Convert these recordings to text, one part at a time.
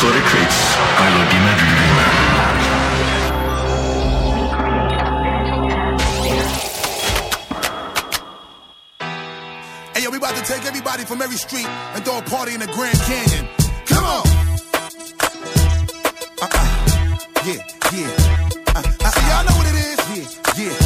Sorry Creeps, I will be my Hey, yo, we about to take everybody from every street and throw a party in the Grand Canyon. Come on! Uh-uh. Yeah, yeah. Uh, uh, See, y'all know what it is? Yeah, yeah.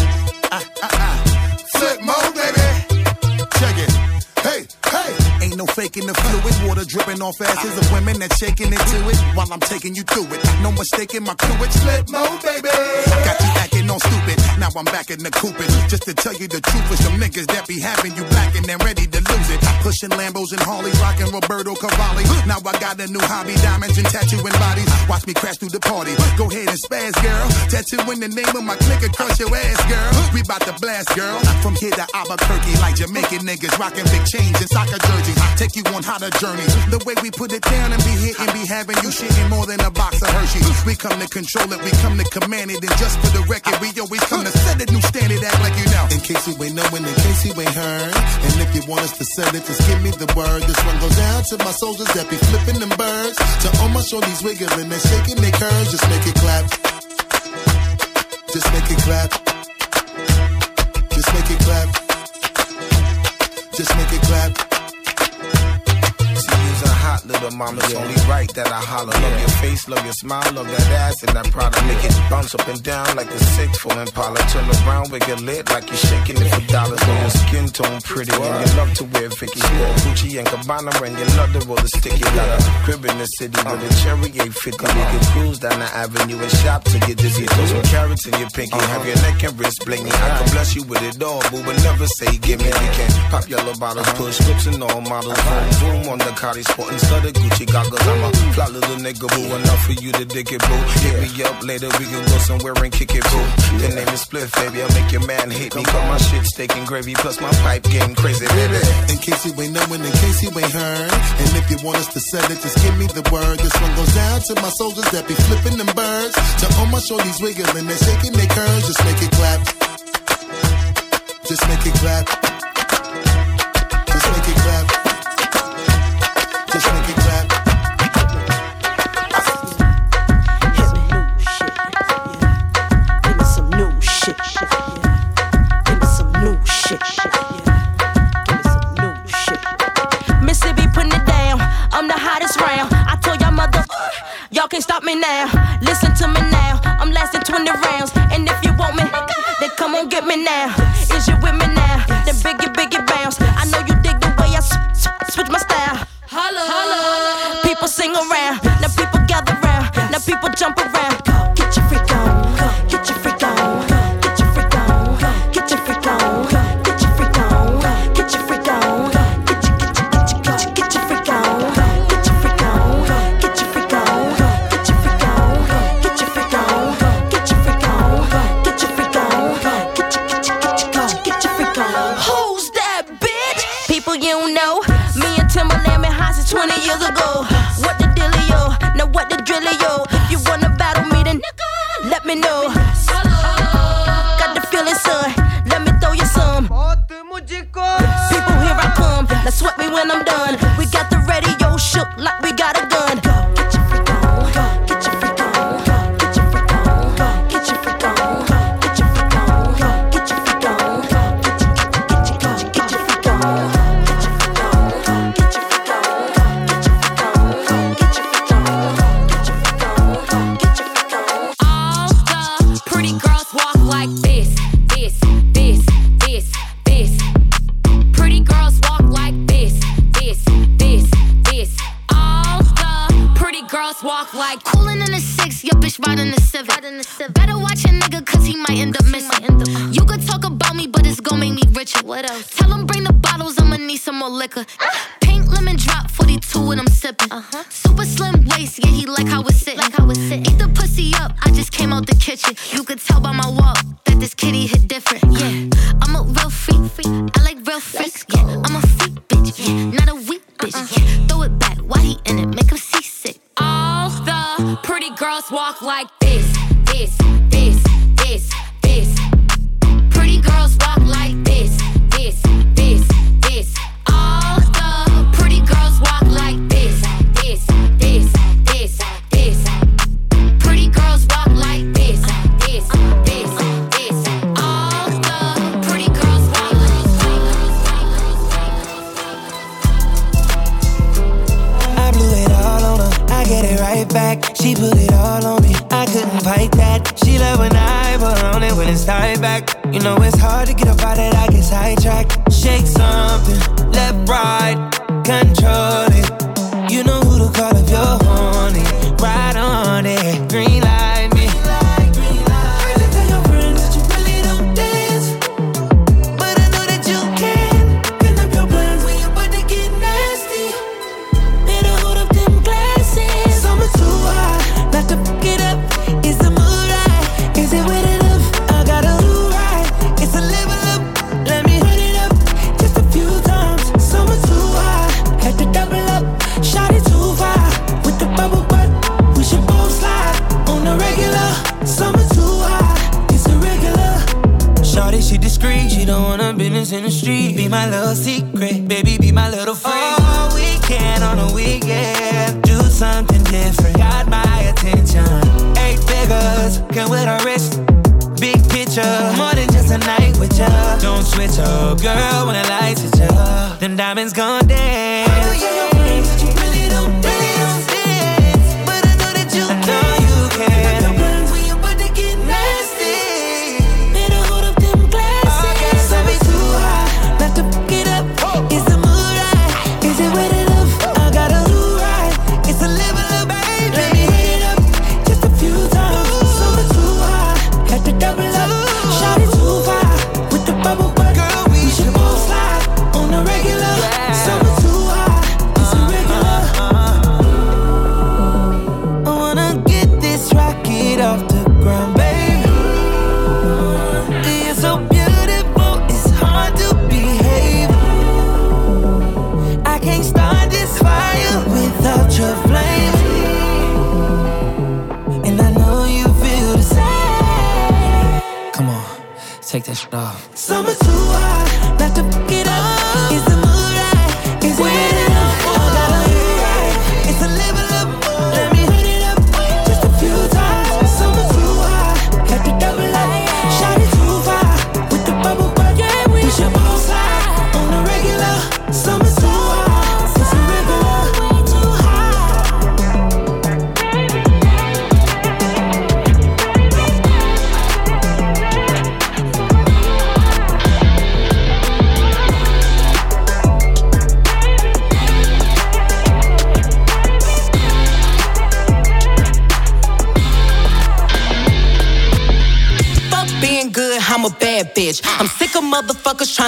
Faking the fluid. Water dripping off asses of women that shaking into it while I'm taking you through it. No mistaking my crew. It's flip mode, baby. Got you acting all stupid. Now I'm back in the coopin'. Just to tell you the truth, for some niggas that be having you black and then ready to lose it. Pushing Lambos and Harleys, rocking Roberto Cavalli. Now I got a new hobby, diamonds and tattooing bodies. Watch me crash through the party. Go ahead and spaz, girl. Tattoo in the name of my clique across your ass, girl. We bout to blast, girl. From here to Albuquerque, like Jamaican niggas rocking big chains and soccer jerseys. Take you on hotter journeys. The way we put it down and be hitting, be having you shitting more than a box of Hershey's. We come to control it, we come to command it, and just for the record, we always come to set a new standard. Act like you know. In case you ain't knowing, in case you ain't heard, and if you want us to send it, just give me the word. This one goes down to my soldiers that be flipping them birds. To all my shorties wiggling and shaking their curves, just make it clap. Just make it clap. Just make it clap. Little mama. It's only right that I holler. Love your face, love your smile, love that ass and that product. Make it bounce up and down like a six for Impala. Turn around, with your lid like you're shaking it for dollars. Know your skin tone pretty and you love to wear Vicky. Sport Gucci and Gabbana and you love to roll the sticky. Got a crib in the city with a cherry 850. You can cruise down the avenue and shop to get dizzy. Throw some carats in your pinky. Have your neck and wrist blingy. I can bless you with it all, but never say give me. We can pop yellow bottles, push whips and all models. Vroom on the Cardi sporting studded Gucci goggles. I'm a fly little nigga, boo, enough for you to dig it, boo. Hit me up later, we can go somewhere and kick it, boo. The name is Spliff, baby, I'll make your man hate me. Got my shit steak gravy, plus my pipe game crazy, baby. In case you ain't knowing, in case you ain't heard. And if you want us to set it, just give me the word. This one goes down to my soldiers that be flipping them birds. To all my shorties wiggling and shaking their curves, just make it clap. Just make it clap. Your bitch riding the civic. Better watch a nigga, cause he might end up missing. You could talk about me, but it's gon' make me richer. What else? Tell him bring the bottles, I'ma need some more liquor. Ah!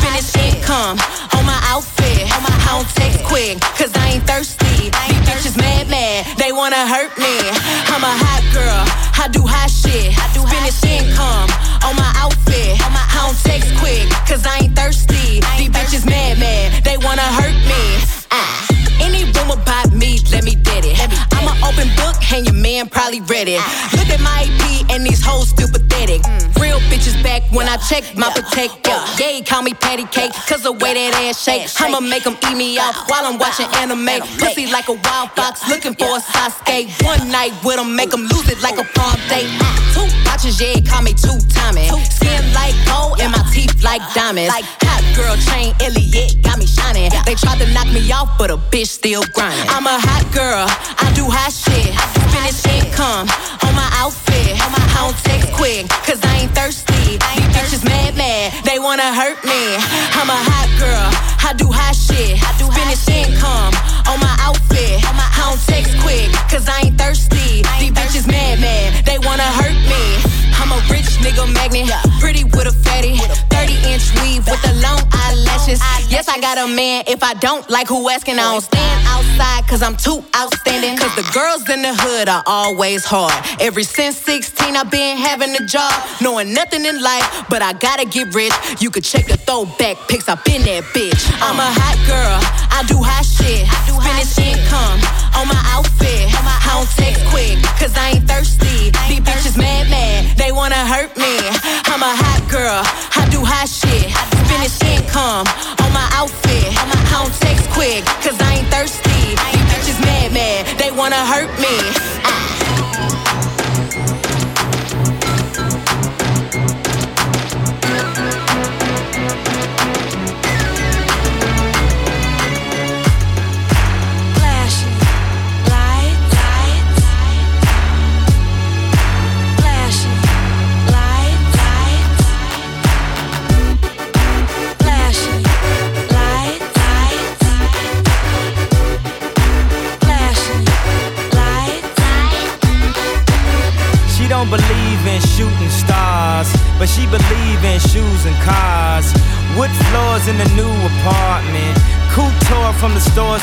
Finish income on my outfit. I don't text quick, cause I ain't thirsty. These bitches mad, mad, they wanna hurt me. I'm a hot girl, I do hot shit. Finish income on my outfit. I don't text quick, cause I ain't thirsty. These bitches mad, mad, they wanna hurt me. Open book, and your man probably read it. Look at my EP, and these hoes still pathetic. Real bitches back when I check my protector. Yeah, call me patty cake, cause the way that ass shake. I'ma make them eat me out while I'm watching anime. Pussy like a wild fox, looking for a Sasuke. One night with them, make them lose it like a prom date. Two watches, yeah, call me two timing. Skin like gold, and my teeth like diamonds. Like Hot girl chain, Elliot, got me shining. They tried to knock me off, but a bitch still grinding. I'm a hot girl, I do hot shit. Finish income on my outfit. I don't text quick, cause I ain't thirsty. These bitches mad, mad, they wanna hurt me. I'm a hot girl, I do hot shit. Finish income on my outfit. I don't text quick, cause I ain't thirsty. These bitches mad, mad, they wanna hurt me. I'm a rich nigga magnet, pretty with a fatty. 30 inch weave with the long eyelashes. Yes, I got a man. If I don't like who asking, I don't stand outside cause I'm too outstanding. Cause the girls in the hood are always hard. Ever since 16, I've been having a job, knowing nothing in life, but I gotta get rich. You could check the throwback pics, I been that bitch. I'm a hot girl, I do hot shit. Finish income on my outfit. I don't text quick, cause I ain't thirsty. These bitches mad, mad, they wanna hurt me. I'm a hot girl, I do hot shit. Finish income on my outfit. I don't text quick, cause I ain't thirsty. Mad, they wanna hurt me.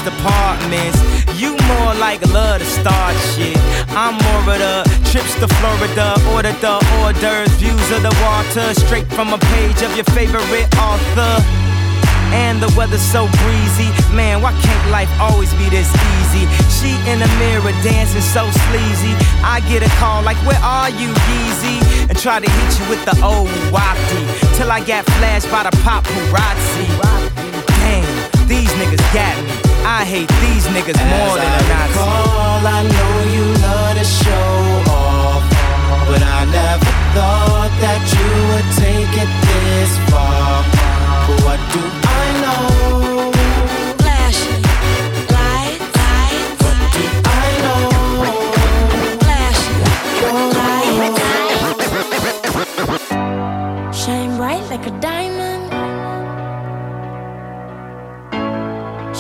Departments. You more like love to start shit. I'm more of the trips to Florida, order the orders, views of the water, straight from a page of your favorite author. And the weather's so breezy. Man, why can't life always be this easy? She in the mirror dancing so sleazy. I get a call like, Where are you, Yeezy? And try to hit you with the old wapty. Till I got flashed by the paparazzi. Damn, these niggas got me. I hate these niggas more than a Nazi. Call, I know you love to show off, but I never thought that you would take it this far. But what do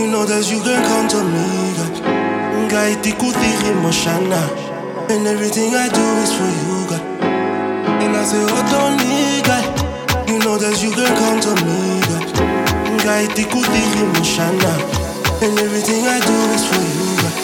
You know that you can count on me, girl. Guy, tikutiri moshana. And everything I do is for you, girl. And I say, hold on me, girl. You know that you can count on me, girl. Guy, tikutiri moshana. And everything I do is for you, girl.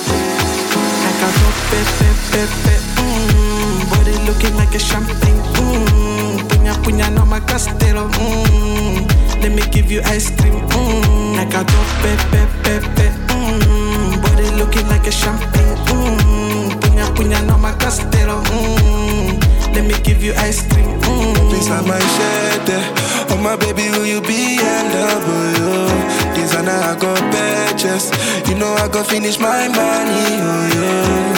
Like a top, pep, pep, pep, pep. Mm, body looking like a champagne. Mm, punya, punya, no my castelo. Mm, let me give you ice cream. Mm, like a top, pep, pep, pep, pep. Mm, body looking like a champagne. Mm, punya, punya, no my castelo. Mm, let me give you ice cream. Mm. Please have my there. Oh my baby, will you be BMW? Designer, I go purchase. You know I go finish my money, oh yeah.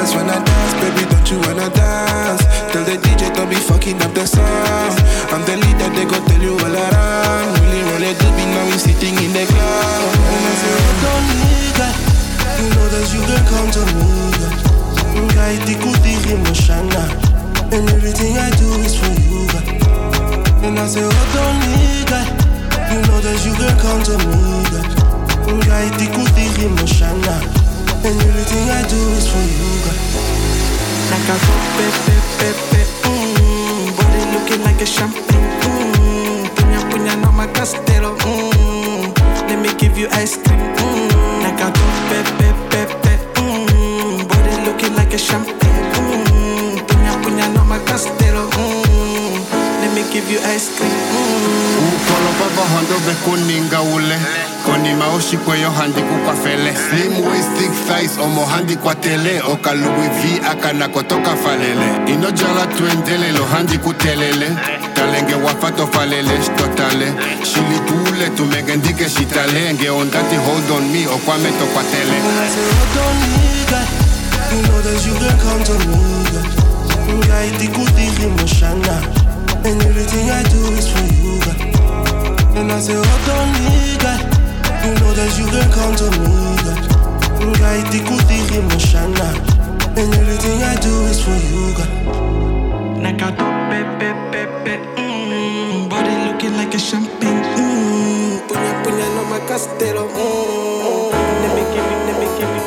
I just wanna dance, baby, don't you wanna dance? Tell the DJ don't be fucking up the song. I'm the leader, they go tell you all around. Really, really do be now we sitting in the club. And I say, I don't need that. You know that you can count to me. Guy, tikutiri moshana. And everything I do is for you, girl. And I say, hold on me, girl. You know that you can count to me. Guy, tikutiri moshana. And everything I do is for you, girl. Like a top, pep, pep, pep, pep. Mm, body looking like a champagne. Mm, punya, punya, no my castelo. Mm, let me give you ice cream. Mm, like a top, pep, pep, pep, pep. Mm, body looking like a champagne. Mm, punya, punya, no my castelo. Mm, let me give you ice cream. Mm. ukolopa vahondo vekuninga ule konima oshikweyo handi kukwafele slim waist thick thighs omo handi kwatele okaluwi v akanakotoka falele inojala twendelelo handi kutelele talenge wafato falele stotale shilitule tumegendike shitalenge ondati hold on me okwameto kwatele And I say, hold on me, girl. You know that you can count on me, girl. Guy, tikutiri moshana. And everything I do is for you, girl. And I say, hold on me, girl. You know that you can count on me, girl. Guy, tikutiri moshana. And everything I do is for you, girl. Like a top, pep, pep, pep, pep. Mm, body looking like a champagne. Mm, punya, punya, no my castelo. Mm, let me give it, let me give it,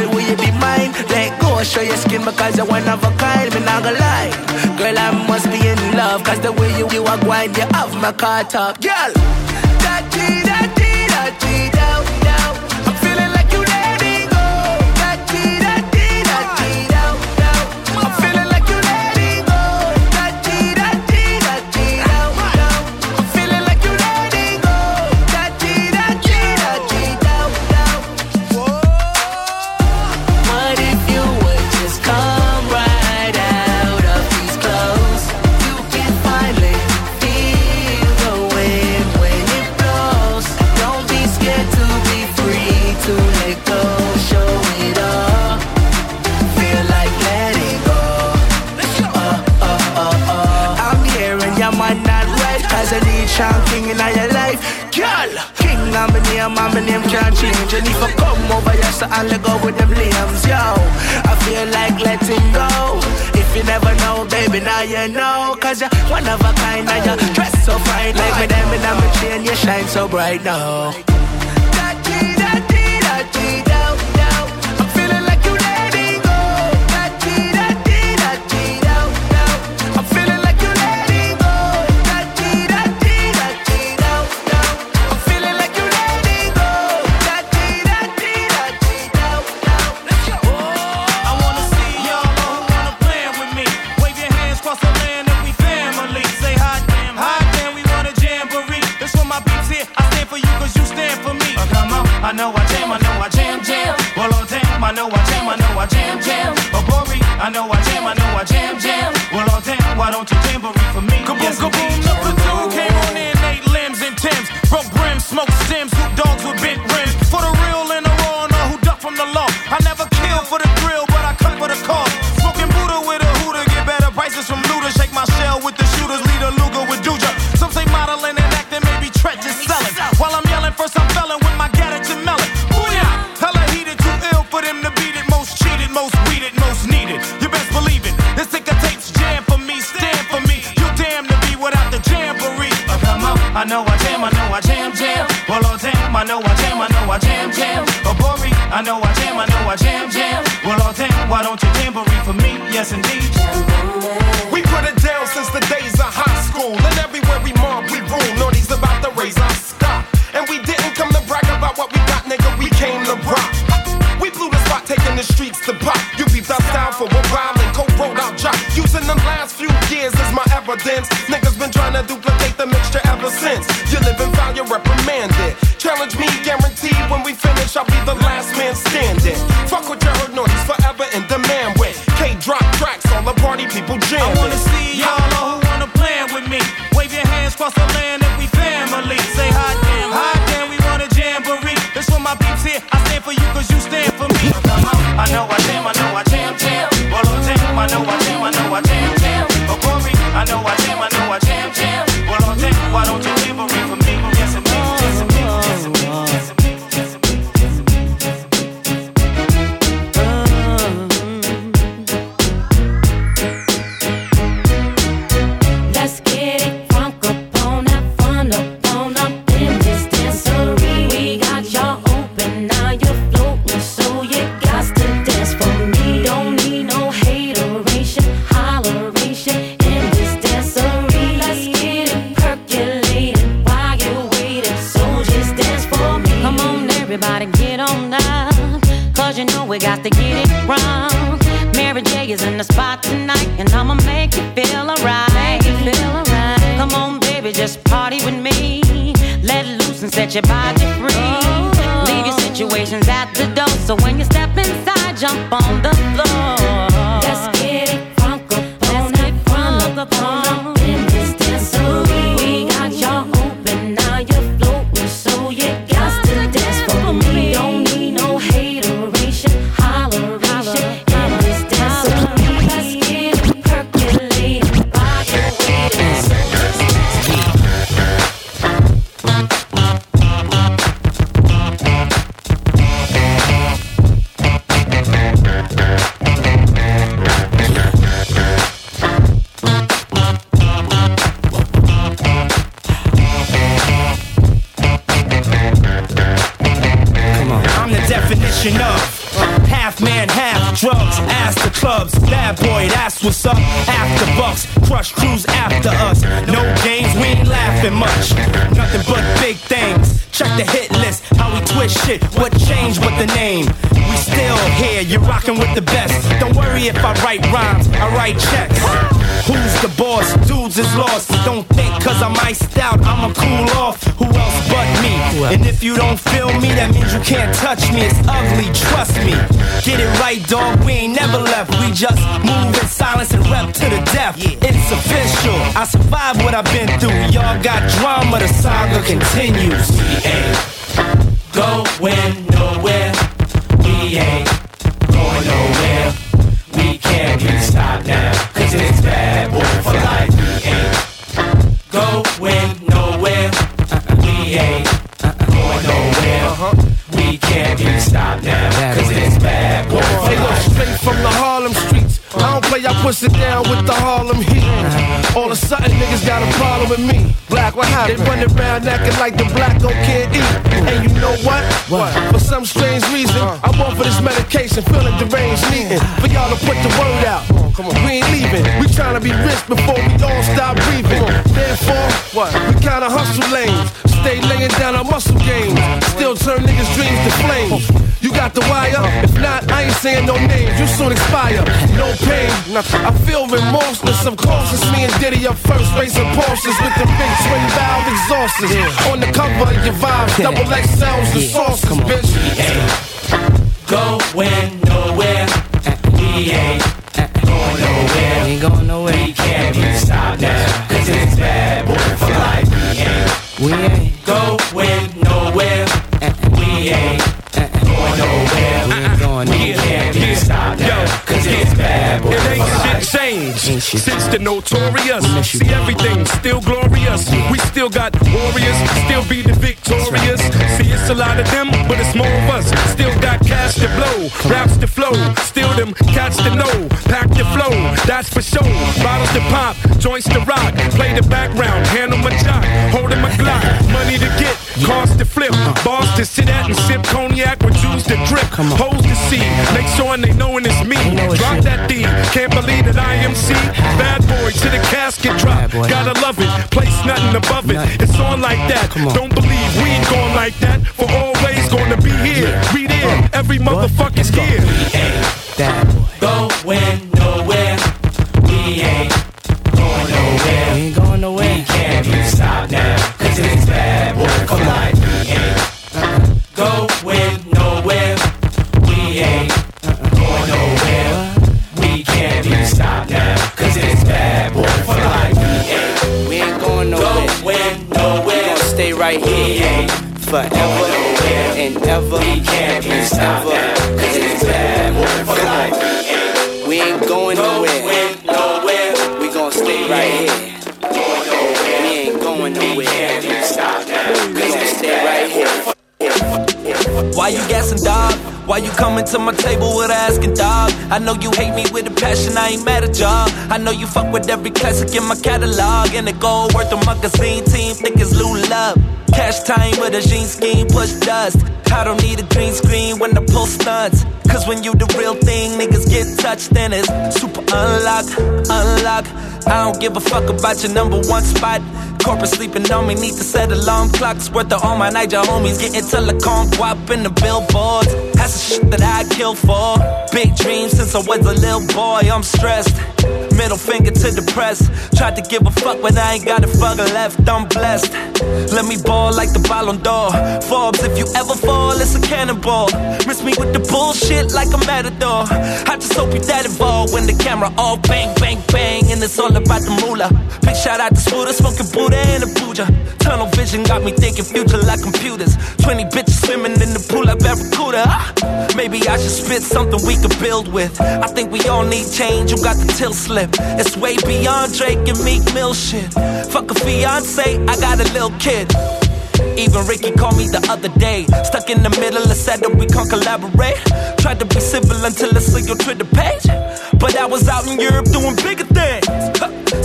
girl, will you be mine? Let go, show your skin because you're one of a kind. Me not gonna lie. Girl, I must be in love. Cause the way you, you are going, you have my car top. Girl, da-dee, da-dee, da-dee, down, down. I'm now my name and my name can't change. And if I come over here, so I'll go with them limbs, yo. I feel like letting go. If you never know, baby, now you know. Cause you're one of a kind, now you dress so fine. Like me them, and I'm a chain, you shine so bright now Da-dee, da-dee, da-dee, da. I know I jam, I know I jam, jam. Well, all damn, why don't you tambourine for me? Kaboom, yes, kaboom, yes indeed. Medication, feeling deranged, needing for y'all to put the word out. Come on, we ain't leaving. We trying to be rich before we all stop breathing. Therefore, what? We kinda hustle lanes. Stay laying down our muscle games. Still turn niggas' dreams to flames. You got the wire? If not, I ain't saying no names. You soon expire. No pain. I feel remorseless. Of course, me and Diddy up first, racing Porsches with the big twin valve exhausts. On the cover of your vibes, double XLs, the sauces, bitch. Going nowhere, we ain't going nowhere. We Ain't going nowhere. We can't be stopped now, cause it's bad boy for life. We ain't We ain't going nowhere, we ain't going nowhere. we ain't going We can't be stopped now, cause it's bad boy for life. shit Ain't shit since the notorious. See everything still glorious. We still got warriors, still be the victorious. See it's a lot of them, but it's more of us. Still got cash to blow, raps to flow, steal them cats to know, pack the flow. That's for sure. Bottles to pop, joints to rock, play the background, handle my jock, holding my Glock, money to get, cars to flip, bars to sit at and sip cognac with juice to drip, hoes to see, make sure they knowin' it's me. Drop that D, can't believe that I am C. Bad boy to the casket drop, gotta love it, place nothing above it. It's on like that. Don't believe we ain't going like that. For always gonna be here, we there, every motherfucker's here. That. Going nowhere, we ain't going nowhere. We ain't going nowhere. We can't be stopped now, cause it's bad boy for life. We ain't going nowhere, we ain't going nowhere. We can't be stopped now, cause it's bad boy for life. We ain't We ain't going nowhere. going We nowhere, gonna stay right we ain't forever and ever We can't be and stopped now, ever. cause it's bad boy for life. We ain't going nowhere. Nowhere, We gonna stay right here. We ain't going nowhere. can't be stopped now, We cause stay right here. Why you gassing, dog? Why you coming to my table with asking, dog? I know you hate me with a passion, I ain't mad at y'all. I know you fuck with every classic in my catalog. And the gold worth a magazine team, thick as Lou Love. Cash time with a jean scheme, push dust. I don't need a green screen when I pull stunts. Cause when you the real thing, niggas get touched, then it's super unlock, unlock. I don't give a fuck about your number one spot. Corporate sleeping on me, need to set alarm clocks. Worth of all my Niger homies, getting telecom guap in the billboards. That's the shit that I kill for. Big dreams since I was a little boy, I'm stressed. Middle finger to the press. Tried to give a fuck, but I ain't got a fuck left. I'm blessed. Let me ball like the Ballon d'Or. Forbes, if you ever fall, it's a cannonball. Miss me with the bullshit like a matador. I just hope you that involved when the camera all bang, bang, bang, and it's all about the moolah. Big shout out to Spooder, smoking Buddha and a Puja. Tunnel vision got me thinking future like computers. 20 bitches swimming in the pool like Barracuda. Maybe I should spit something we could build with. I think we all need change. You got the till slip. It's way beyond Drake and Meek Mill shit. Fuck a fiance, I got a little kid. Even Ricky called me the other day. Stuck in the middle and said that we can't collaborate. Tried to be civil until I saw your Twitter page. But I was out in Europe doing bigger things.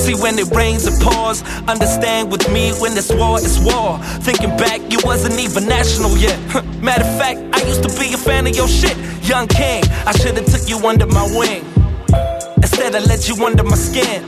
See, when it rains, it pours. Understand with me, when it's war, it's war. Thinking back, you wasn't even national yet. Matter of fact, I used to be a fan of your shit. Young King, I should've took you under my wing. Instead, I let you under my skin.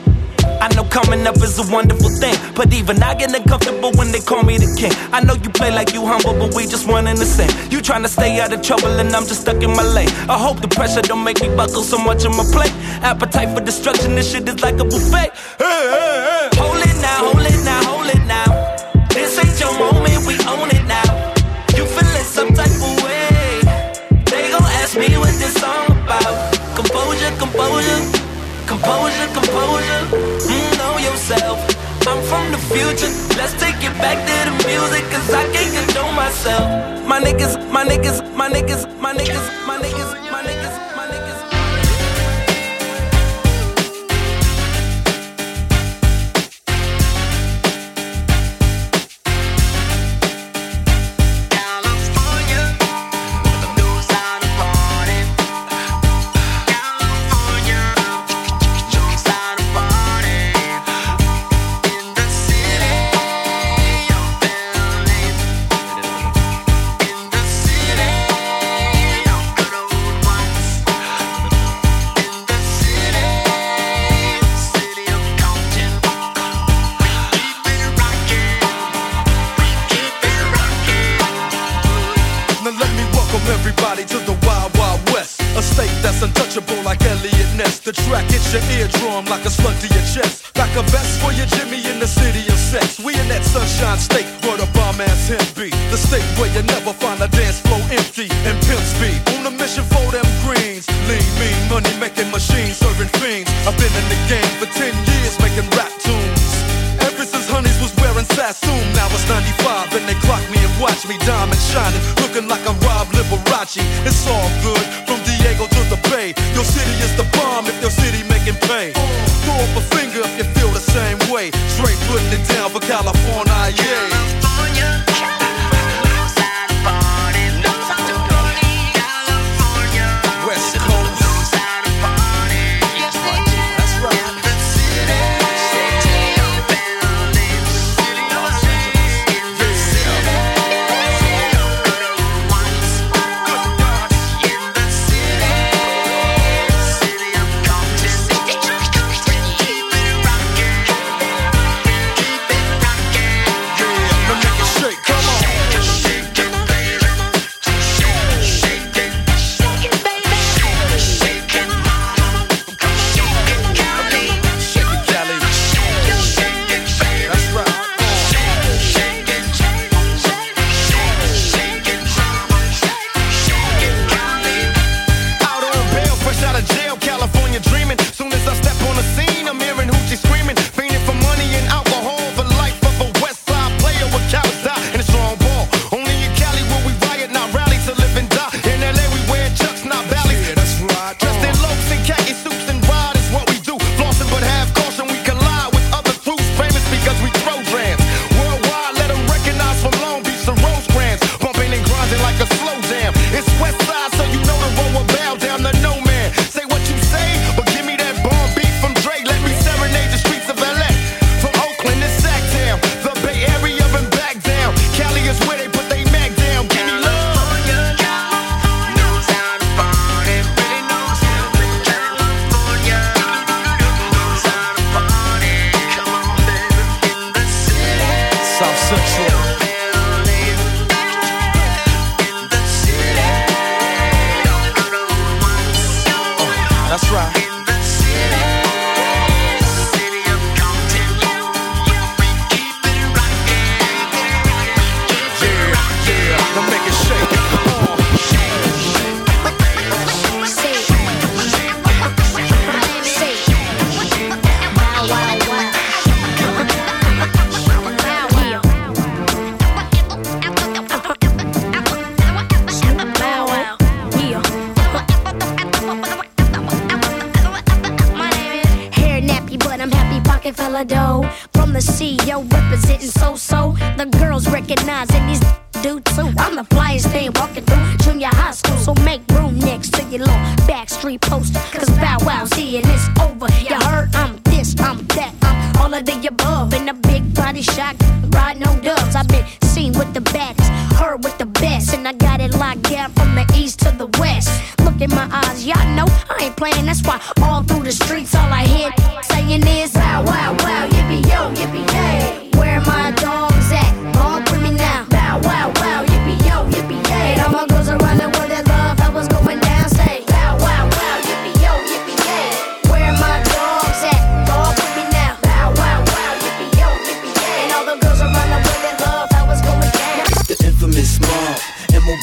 I know coming up is a wonderful thing, but even I get uncomfortable when they call me the king. I know you play like you humble, but we just one and the same. You trying to stay out of trouble, and I'm just stuck in my lane. I hope the pressure don't make me buckle so much on my plate. Appetite for destruction, this shit is like a buffet. Hey, hey, hey. Hold it now, hold it now. Composure, composure. Mm, know yourself. I'm from the future. Let's take it back to the music, cause I can't control myself. My niggas, my niggas, my niggas, my niggas, my niggas,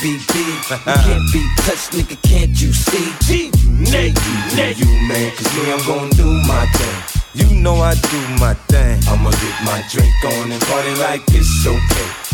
be beat. You can't be touched, nigga, can't you see? G, Nate, Nate. You, man, cause me, I'm gonna do my thing. You know I do my thing. I'ma get my drink on and party like it's okay.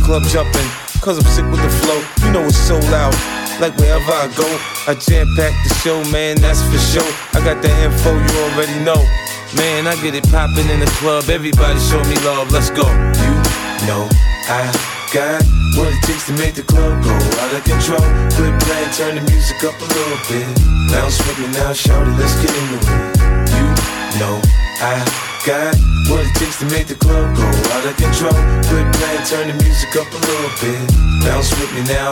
club jumping, cause I'm sick with the flow. You know it's so loud. Like wherever I go, I jam pack the show, man, that's for sure. I got the info you already know. Man, I get it popping in the club, everybody show me love, let's go. You know I got what it takes to make the club go out of control. Quit playing, turn the music up a little bit. Now I'm me now, shout it, let's get in the way. You know I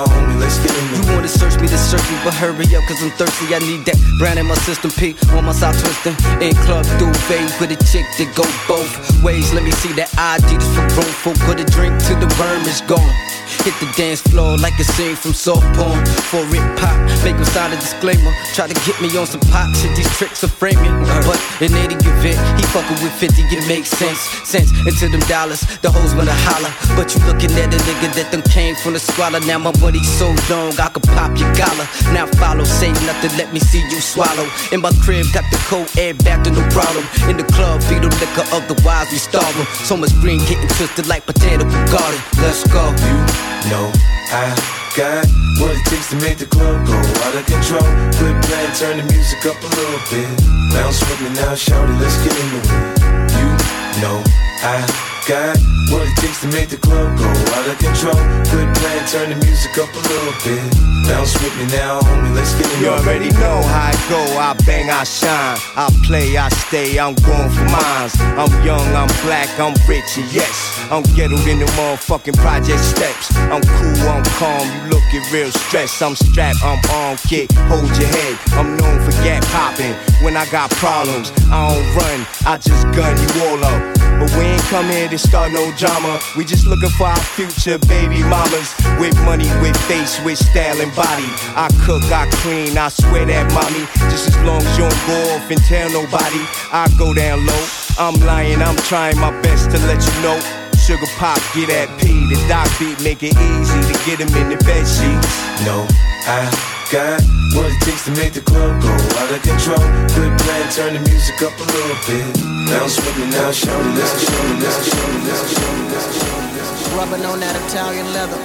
homie, let's get in the You wanna search me to search me, but hurry up, cause I'm thirsty. I need that brand in my system, P on my side twisting. In club duvet with a chick that go both ways. Let me see that ID just for grown folk. Put a drink till the worm is gone. Hit the dance floor like a scene from soft porn. For it pop, make him sign a disclaimer. Try to get me on some pop shit, these tricks are framing. But in any event, he fucking with 50, it makes sense. Sense into them dollars, the hoes wanna holler. But you looking at a nigga that them came from the squalor. Now my money so long, I could pop your collar. Now follow, say nothing, let me see you swallow. In my crib, got the cold air back to no problem. In the club, feed them liquor, otherwise we starve. So much green getting twisted like potato garden. Let's go. Know I got what it takes to make the club go out of control. Quit playing, turn the music up a little bit. Bounce with me now, shawty, let's get the wind. You know I got what it takes to make the club go out of control. Quit playing, turn the music up a little bit. Bounce with me now, homie, let's get in You already know how it go. I bang, I shine. I play, I stay. I'm going for mines. I'm young, I'm black, I'm rich, and yes, I'm ghettoed in the motherfucking project steps. I'm cool, I'm calm. You looking real stressed. I'm strapped, I'm on kick, Hold your head. I'm known for gap popping. When I got problems, I don't run. I just gun you all up. But we ain't come here to start no drama. We just looking for our future baby mamas. With money, with face, with style and body. I cook, I clean, I swear that mommy. Just as long as you don't go off and tell nobody, I go down low. I'm lying, I'm trying my best to let you know. Sugar pop, get that P. The doc beat make it easy to get him in the bed sheets. No, I got what it takes to make the club go out of control. Quit playing, turn the music up a little bit. Bounce with me now, get in the let's get in the let's get in the let's get in the Rubbing on that Italian leather,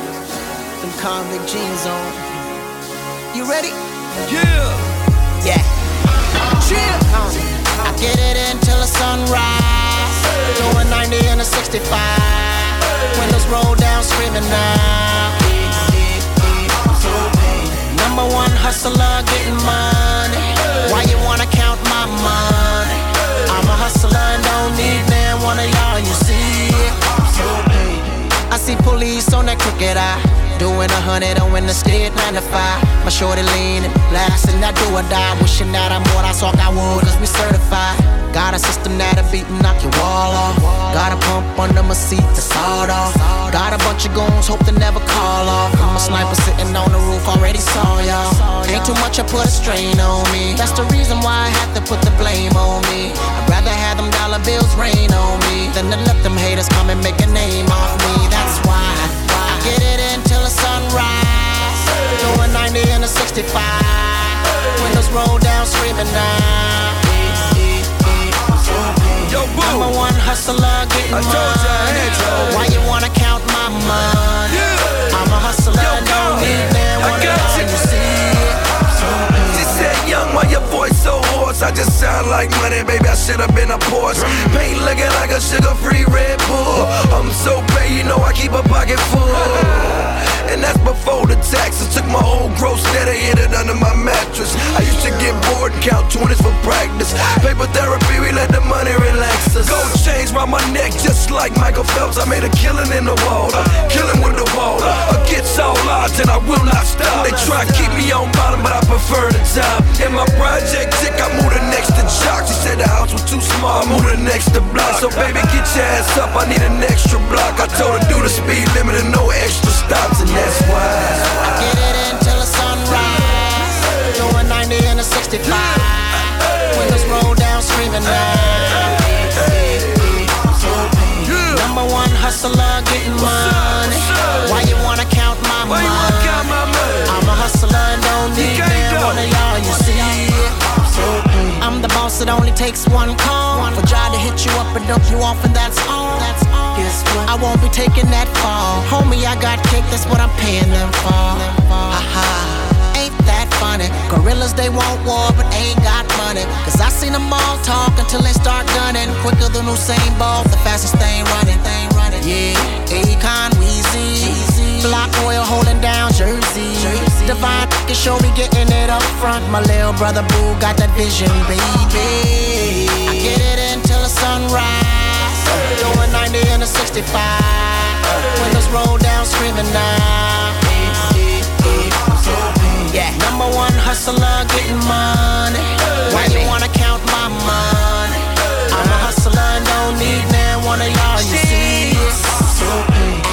them convict jeans on. You ready? Yeah. Yeah. Chill. I get it until the sunrise. Doing 90 and a 65. Windows roll down, screaming now. Number one hustler, getting money. Why you wanna count my money? I'm a hustler and don't need man one of y'all. You see? I see police on that crooked eye. Doing a hundred on in the state, nine to five. My shorty leaning, blasting that do or die. Wishing that I'm what I saw I would, cause we certified. Got a system that'll beat and knock your wall off. Got a pump under my seat to sawed off. Got a bunch of goons, hope to never call off. I'm a sniper sitting on the roof, already saw y'all. Ain't too much, I put a strain on me. That's the reason why I have to put the blame on me. I'd rather have them dollar bills rain on me than to let them haters come and make a name off me. That's why I get it sunrise. Doing 90 and a 65. Windows roll down, screaming now. Number one hustler, getting money. Why you wanna count my money? I'm a hustler, don't need man. I Wanna got know you. see said, young, why your voice so hoarse? I just sound like money, baby, I should've been a Porsche Paint looking like a sugar-free Red Bull I'm so paid, you know I keep a pocket full And that's before the taxes. Took my whole gross net and hid it under my mattress. I used to get bored and count 20s for practice. Paper therapy, we let the money relax us. Gold chains round my neck just like Michael Phelps. I made a killing in the water, killing with the water. Against all odds and I will not stop. They try to keep me on bottom but I prefer the top. In my project tick, I moved the next to Jock She said the house was too small, I moved the next to block. So baby get your ass up, I need an extra block. I told her do the speed limit and no extra stops. And that's why get it until the sunrise. Doing 90 and a 65. Windows roll down, screaming now. Number one hustler, getting money. Why you wanna count my money? I'm a hustler and don't need man. One of y'all, you see. I'm the boss, it only takes one call for Jai to hit you up and dump you off, and that's all. That's Guess what? I won't be taking that fall. Homie, I got cake, that's what I'm paying them for. Haha. Ain't that funny? Gorillas, they won't want war, but ain't got money. Cause I seen them all talk until they start gunning. Quicker than Usain Bolt, the fastest thing running. Thing running. Yeah, Akon, Weezy. Block oil holding down Jersey. Divine can show me getting it up front. My little brother Boo got that vision, baby. I get it until the 65. Windows roll down, screaming now. Yeah, number one hustler, getting money. Why you wanna count my money? I'm a hustler don't need man one of y'all. You see, so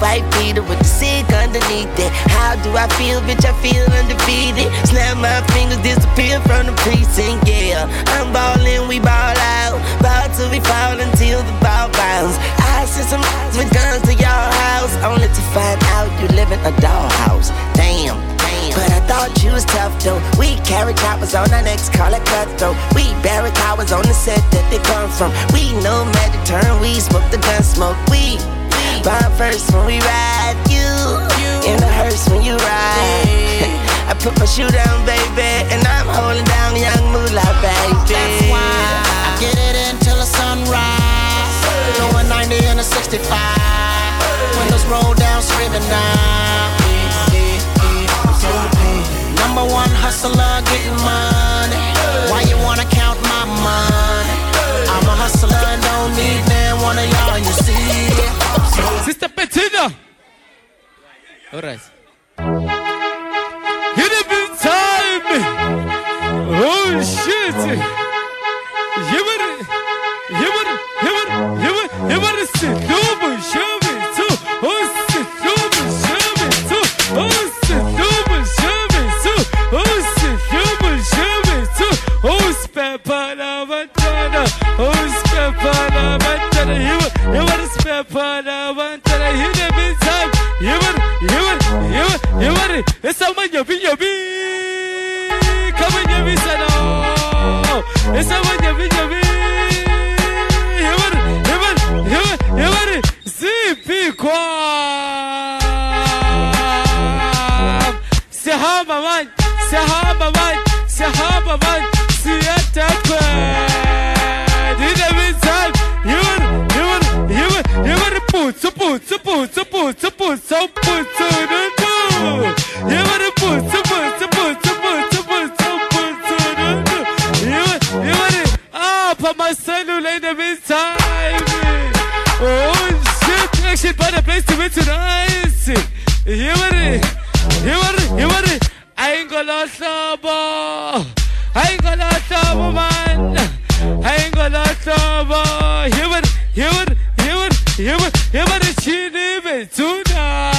white beater with the cig underneath it. How do I feel, bitch? I feel undefeated. Snap my fingers, disappear from the precinct. Yeah, I'm ballin', we ball out, ball till we fall until the ball bounce. I send some with guns to your house, only to find out you live in a dollhouse. Damn. Damn. But I thought you was tough though. We carry choppers on our necks, call it cutthroat. We bury cowards on the set that they come from. We know magic turn, we smoke the gun smoke. We bomb first when we ride. You in the hearse when you ride. I put my shoe down, baby, and I'm holding down the young moolah, baby. That's why I get it until the sunrise. Going 90 in a 65. Windows roll down, screaming now. Number one hustler, getting money. Why you wanna count my money? I'm a hustler don't need man one of y'all. You see? Sister Bettina. Alright. Hit it big time. Oh shit. Better, you better sit over, show me too. Oh, show me too. Oh, sit over, show. Oh, sit over, show. Oh, spare part a dollar. Oh, spare part of a dollar. Oh, You you better spare part of a dollar. Hit it big time. You better, you better, you better, you better. It's someone you be, you be. Come on, you be, son. It's someone you be, you be. You better, you better, you better, you better. Zipi kwa. Sihaba man, sihaba man, sihaba man, my cellular in the meantime. Oh shit, action by the place to be tonight. Better, you better. I ain't gonna trouble. I ain't gonna trouble, man. I ain't gonna you better, you better, you better chini me tuna.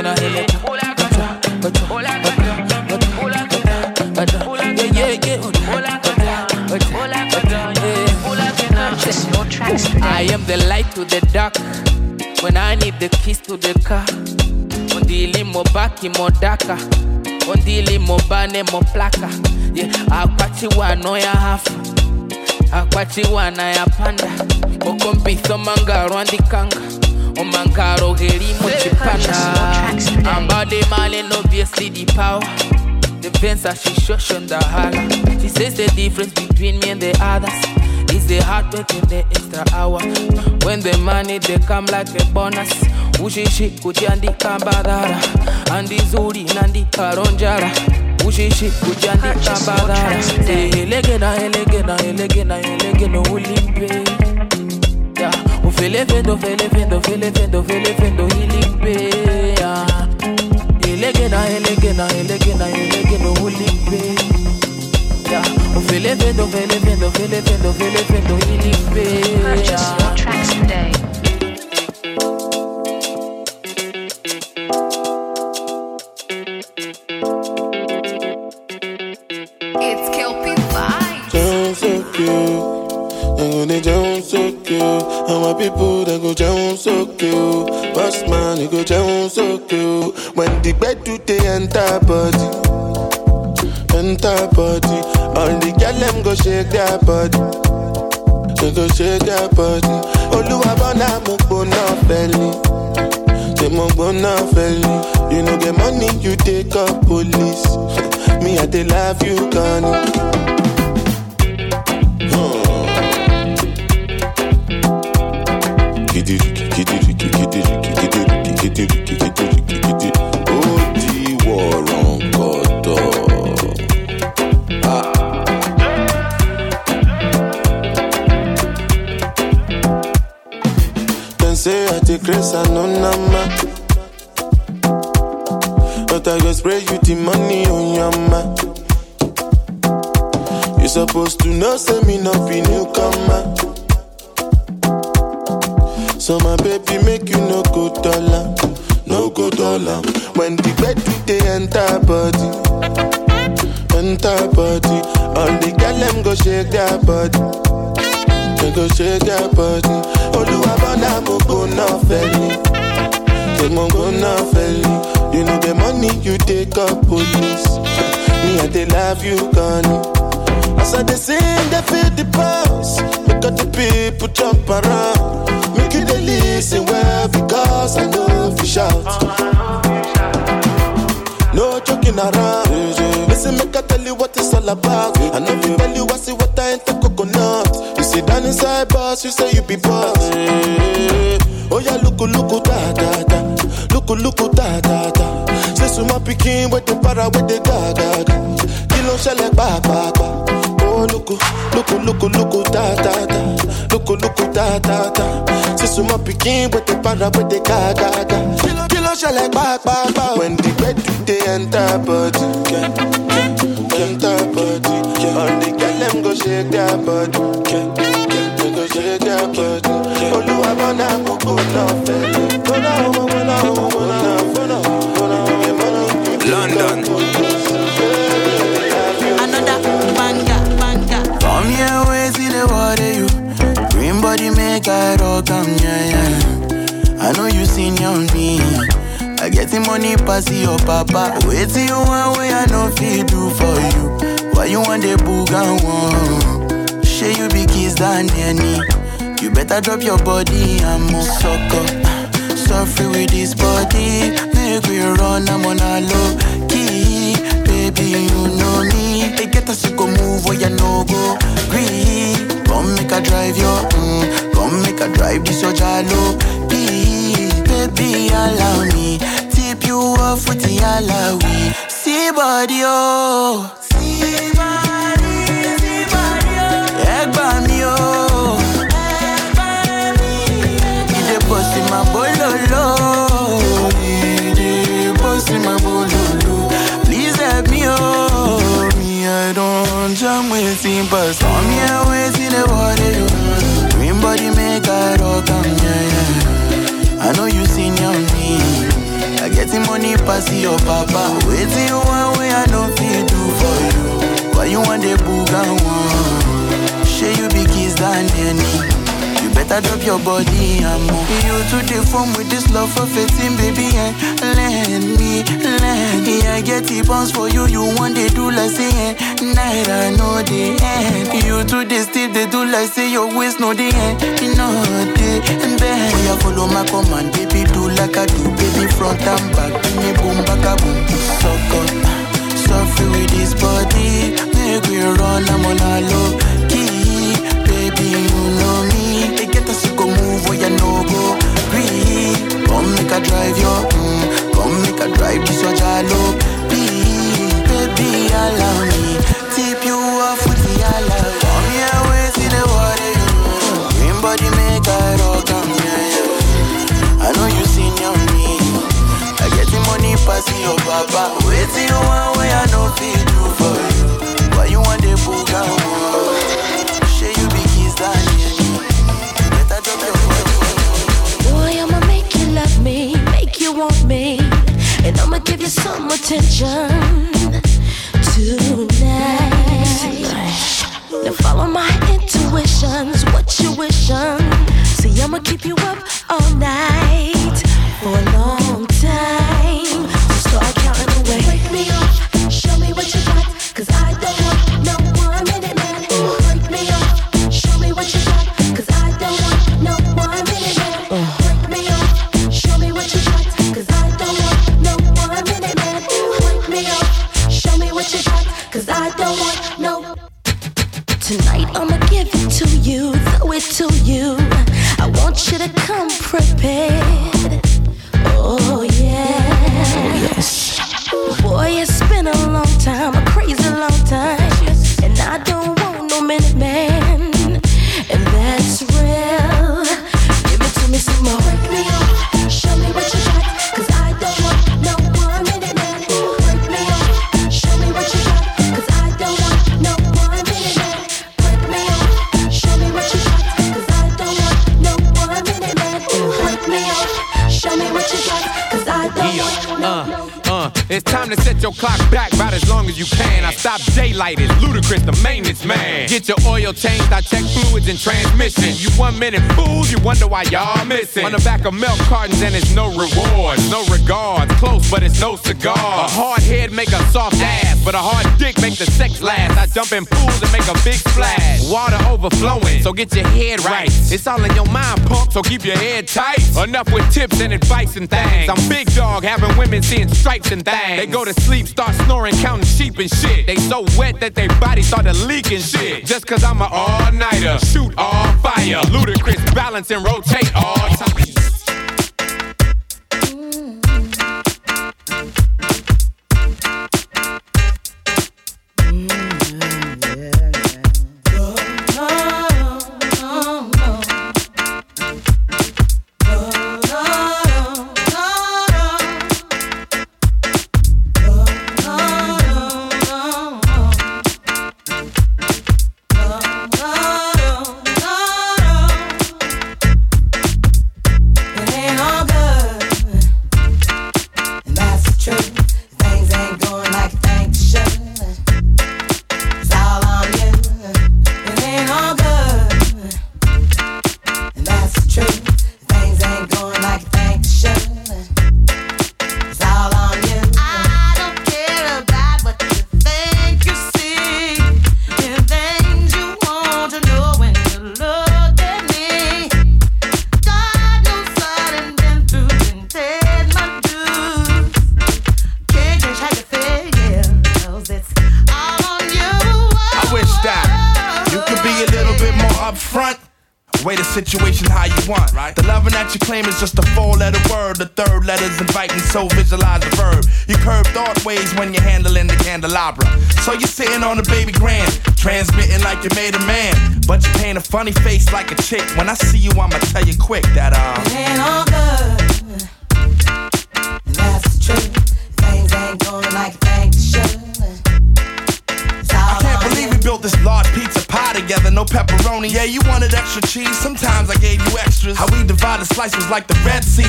I am the light to the dark when I need the keys to the car. Ondili mo baki mo daka, ondili mo bane mo plaka. Yeah, akwati wano ya hafa, akwati wana ya panda. Okompitho mangaro andikanga, omangaro geri mo chipanda. Ambade malen obviously the power. The fence as she shush on the holler. She says the difference between me and the others is the hard work and the extra hour. When the money they come like a bonus. Ushishi kujiandika mbadhara andi zuri nandika ronjara ushishi kujiandika mbadhara elegena elegena elegena elegena ulimpe ufele fendo fele fendo fele fendo fele fendo ilimpe yeah. elegena elegena elegena ulimpe yeah. ufele fendo fele fendo fele fendo fele fendo ilimpe Purchase your tracks today. Enter body. All the girl them go shake their body, they go shake their body. Olúwa bọ́nà mo gbóná fẹ́lẹ̀, ṣe mo gbóná fẹ́lẹ̀. You know get money, you take up police. Me, I dey love you, Connie. Spray you you, Connie. As I they feel look, look, da da da. Look, look, da da da. Say so my pikin with the para with the ga ga ga. Kilo shele ba ba. When the bed do they enter body, enter body. All the girl them go shake their body, they go shake their body. Olúwa bọ́nà gbogbo náà fẹ́. Ọmọ bọ́nà bọ́nà bọ́nà ọmọ London. Oh, make I yeah, yeah. I know you seen on me. I get the money pass your papa. Wait till you want way I know feel do for you. Why you want the boog and one? Share you be kiss than any. You better drop your body and move sucker. Suffer with this body. Make we run, I'm on a low key. Baby, you know me. They get us to go move where you no go. Green. Come make a drive your, mm. Come make a drive this your jalo. Baby, allow me. Tip you off with the alawi. See body, oh. Please help me, oh. Me, I don't jam with him, but some here waiting the money pass your papa. Waiting you one way I don't feel do for you. Why you want the boog and one? Share you be kiss than any. You better drop your body and move. You to the phone with this love for fitting, baby, and let me, let me. I get the bounce for you, you want they do like say, eh, night I know the end. You to the steep, they do like say your waist know the end. You know the and then you follow my command, baby, do like I do, baby, front and back, give me boom, back boom, suck up. Suffer with this body, On the back of milk cartons and it's cigar. A hard head make a soft ass, but a hard dick make the sex last. I jump in pools and make a big splash. Water overflowing, so get your head right. It's all in your mind, punk, so keep your head tight. Enough with tips and advice and things. I'm big dog, having women seeing stripes and things. They go to sleep, start snoring, counting sheep and shit. They so wet that their body started leaking shit. Just cause I'm an all-nighter, shoot all fire. Ludicrous balance and rotate all time.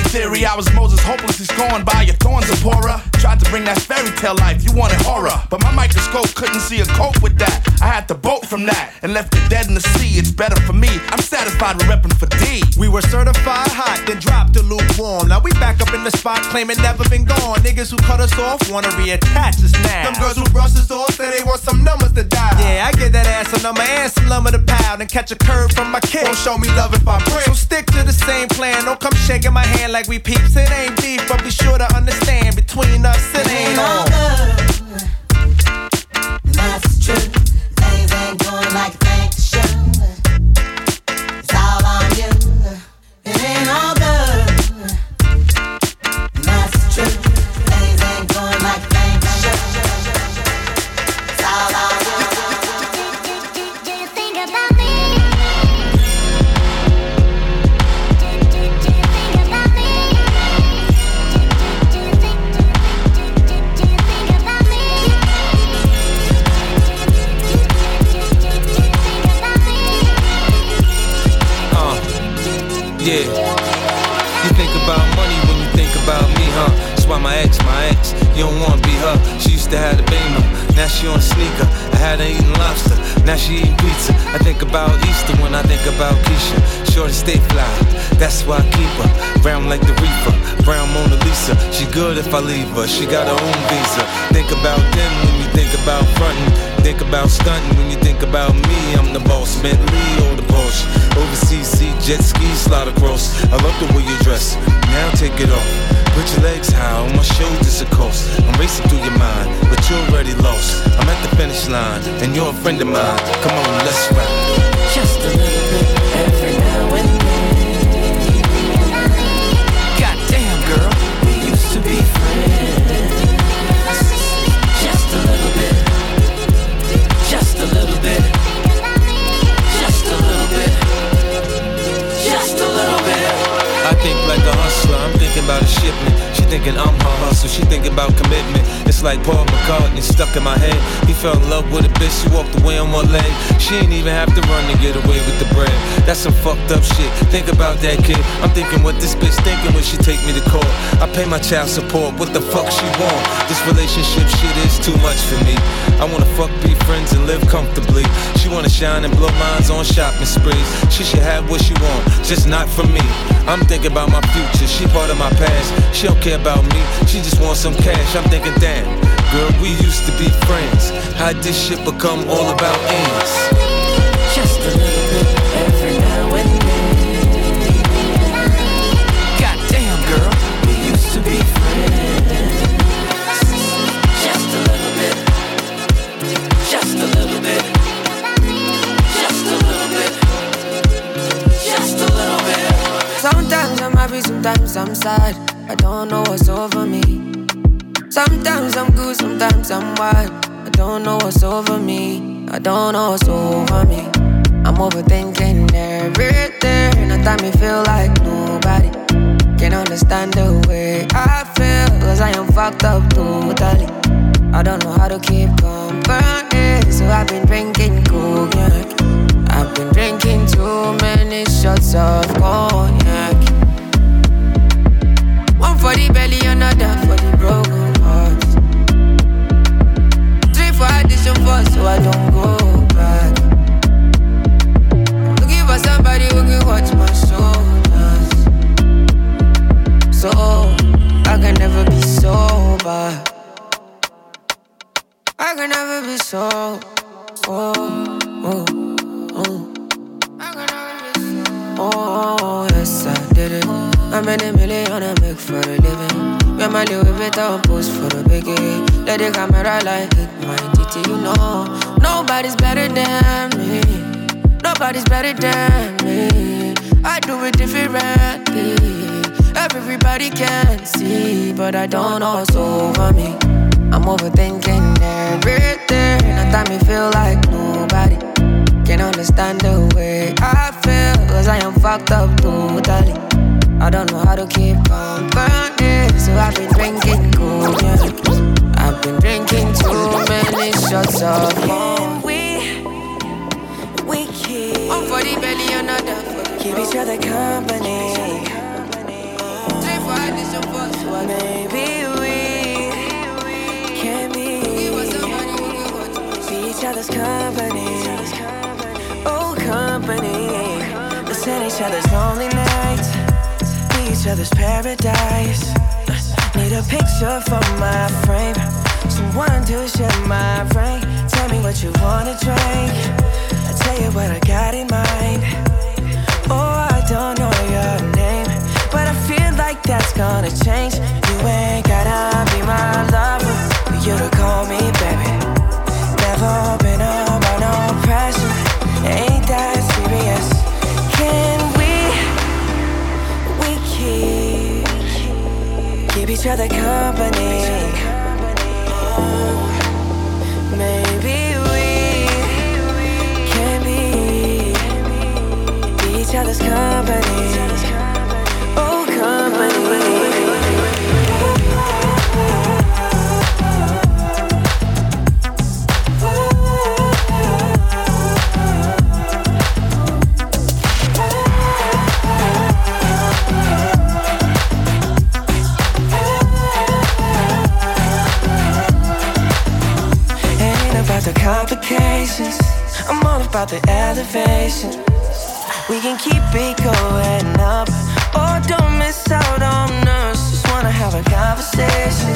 Theory. I was Moses hopelessly scorned by your thorns, Zipporah. Tried to bring that fairy tale life, you wanted horror. But my microscope couldn't see a cope with that. I had to bolt from that and left it dead in the sea. It's better for me. I'm satisfied with repping for D. We were certified hot, then dropped to lukewarm. Now we back up in the spot, claiming never been gone. Niggas who cut us off wanna reattach us now. Them girls who brush us off say they want some numbers to die. Yeah, I get that ass a number and some lumber to pound and catch a curve from my kid. Won't show me love if I break. So stick to the same plan. Don't come shaking my hand like we peeps. It ain't beef, but be sure to understand between us it ain't you don't wanna be her. She used to have the beamer, now she on sneaker. I had her eating lobster, now she eating pizza. I think about Easter when I think about Keisha. Shorty stay fly, that's why I keep her. Brown like the reefer, brown Mona Lisa. She good if I leave her, she got her own visa. Think about them when you think about frontin'. Think about stunting when you think about me. I'm the boss, Bentley or the Porsche. Overseas, see jet skis slide across. I love the way you dress. Now take it off. Put your legs high on my shoulders, of course. I'm racing through your mind, but you're already lost. I'm at the finish line, and you're a friend of mine. Come on, let's ride. about a shipment she think about commitment. It's like Paul McCartney stuck in my head. He fell in love with a bitch, she walked away on one leg. She ain't even have to run to get away with the bread. That's some fucked up shit. Think about that kid. I'm thinking what this bitch thinking when she take me to court. I pay my child support. What the fuck she want? This relationship shit is too much for me. I wanna fuck, be friends, and live comfortably. She wanna shine and blow minds on shopping sprees. She should have what she want, just not from me. I'm thinking about my future. She part of my past. She don't care about me. She just wants some cash. I'm thinking, damn, girl, we used to be friends. How'd this shit become all about ends? Just a little bit every now and then. Goddamn, girl, we used to be friends. Just a little bit. Just a little bit. Just a little bit. Just a little bit. Sometimes I'm happy, sometimes I'm sad. I don't know what's over me. Sometimes I'm good, sometimes I'm wild. I don't know what's over me. I don't know what's over me. I'm overthinking everything. At time me feel like nobody can understand the way I feel. Cause I am fucked up totally. I don't know how to keep company. So I've been drinking cognac. I've been drinking too many shots of cognac. Broken hearts. For so I don't go back. Looking for somebody who can watch my shoulders. So I can never be sober. I can never be so. Oh, oh, oh. Oh, yes, I did it. I made a million I make for a living. And my Louis Vuitton post for the biggie. Let the camera like it, my titty, you know. Nobody's better than me. Nobody's better than me. I do it differently. Everybody can see, but I don't know what's over me. I'm overthinking everything. At time me feel like nobody can understand the way I feel. Cause I am fucked up totally. I don't know how to keep company. So I've been drinking cognac. I've been drinking too many shots of Can we, we keep One for the belly, another for the keep each other company? Three for addition four, so I Maybe we can be, be each other's company. Oh, company. Listen each other's be each other's paradise. Need a picture for my frame, someone to share my brain. Tell me what you wanna drink. I tell you what I got in mind. Oh, I don't know your name, but I feel like that's gonna change. You ain't gotta be my lover for you to call me baby. Never been about no pressure, ain't that serious? Keep, each other company? Oh, maybe we can be each other's company. Complications. I'm all about the elevation. We can keep it going up. Oh, don't miss out on us. Just wanna have a conversation.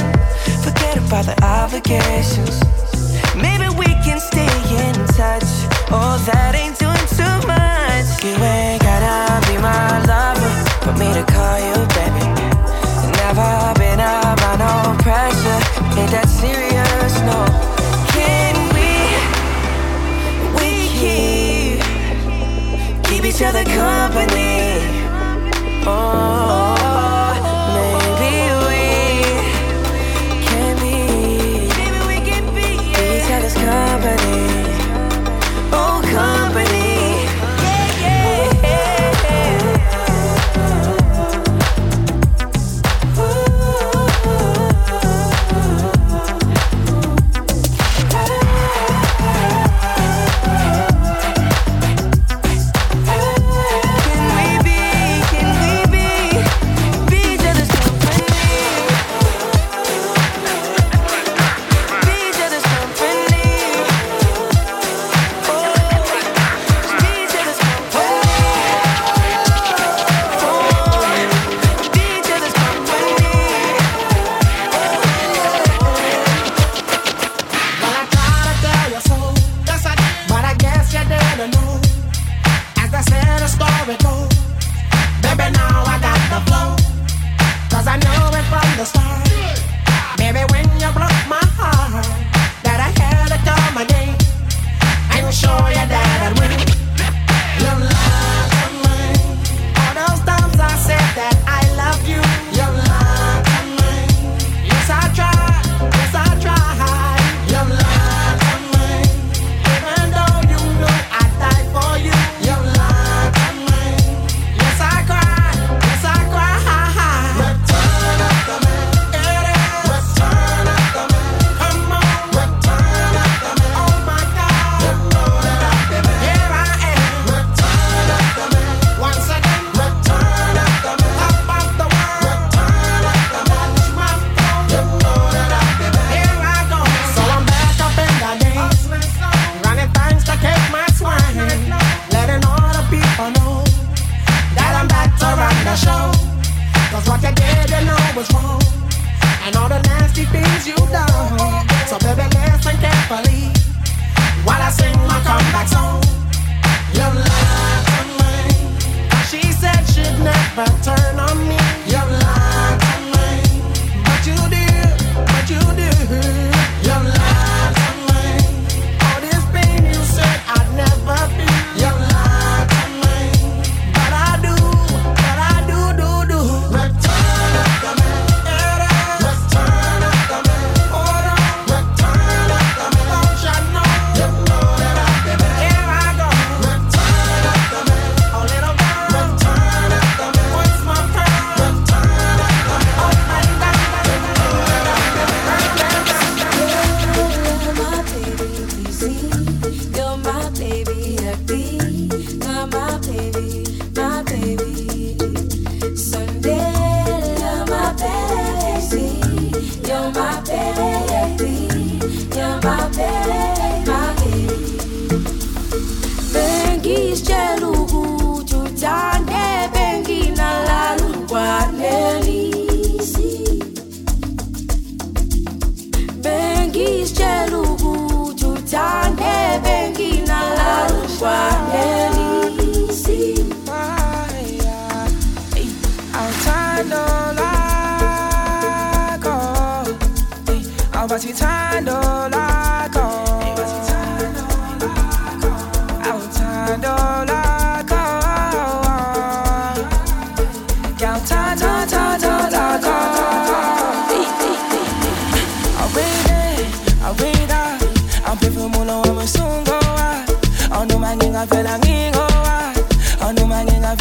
Forget about the obligations. Maybe we can stay in touch. Oh, that ain't doing too much. You ain't gotta be my lover for me to each other company. Oh, oh, oh.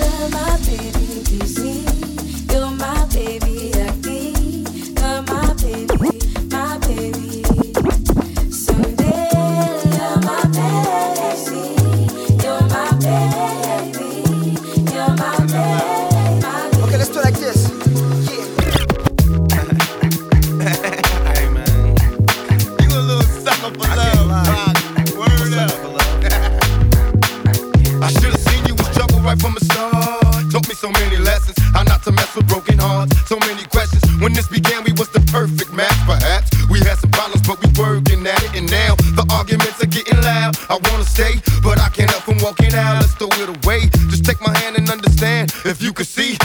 love my baby. arguments are getting loud. I wanna stay, but I can't help from walking out. Let's throw it away. Just take my hand and understand if you could see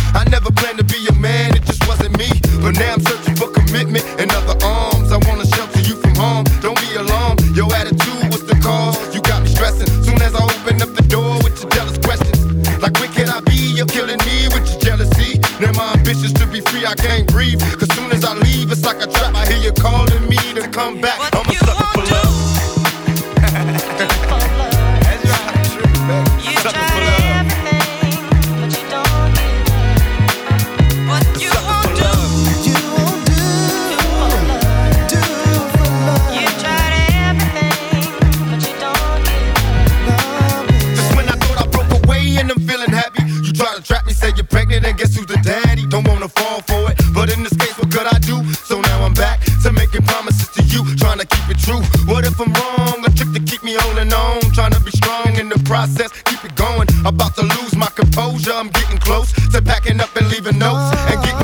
I'm wrong. A trick to keep me holding on. Trying to be strong in the process, keep it going. About to lose my composure, I'm getting close to packing up and leaving notes and getting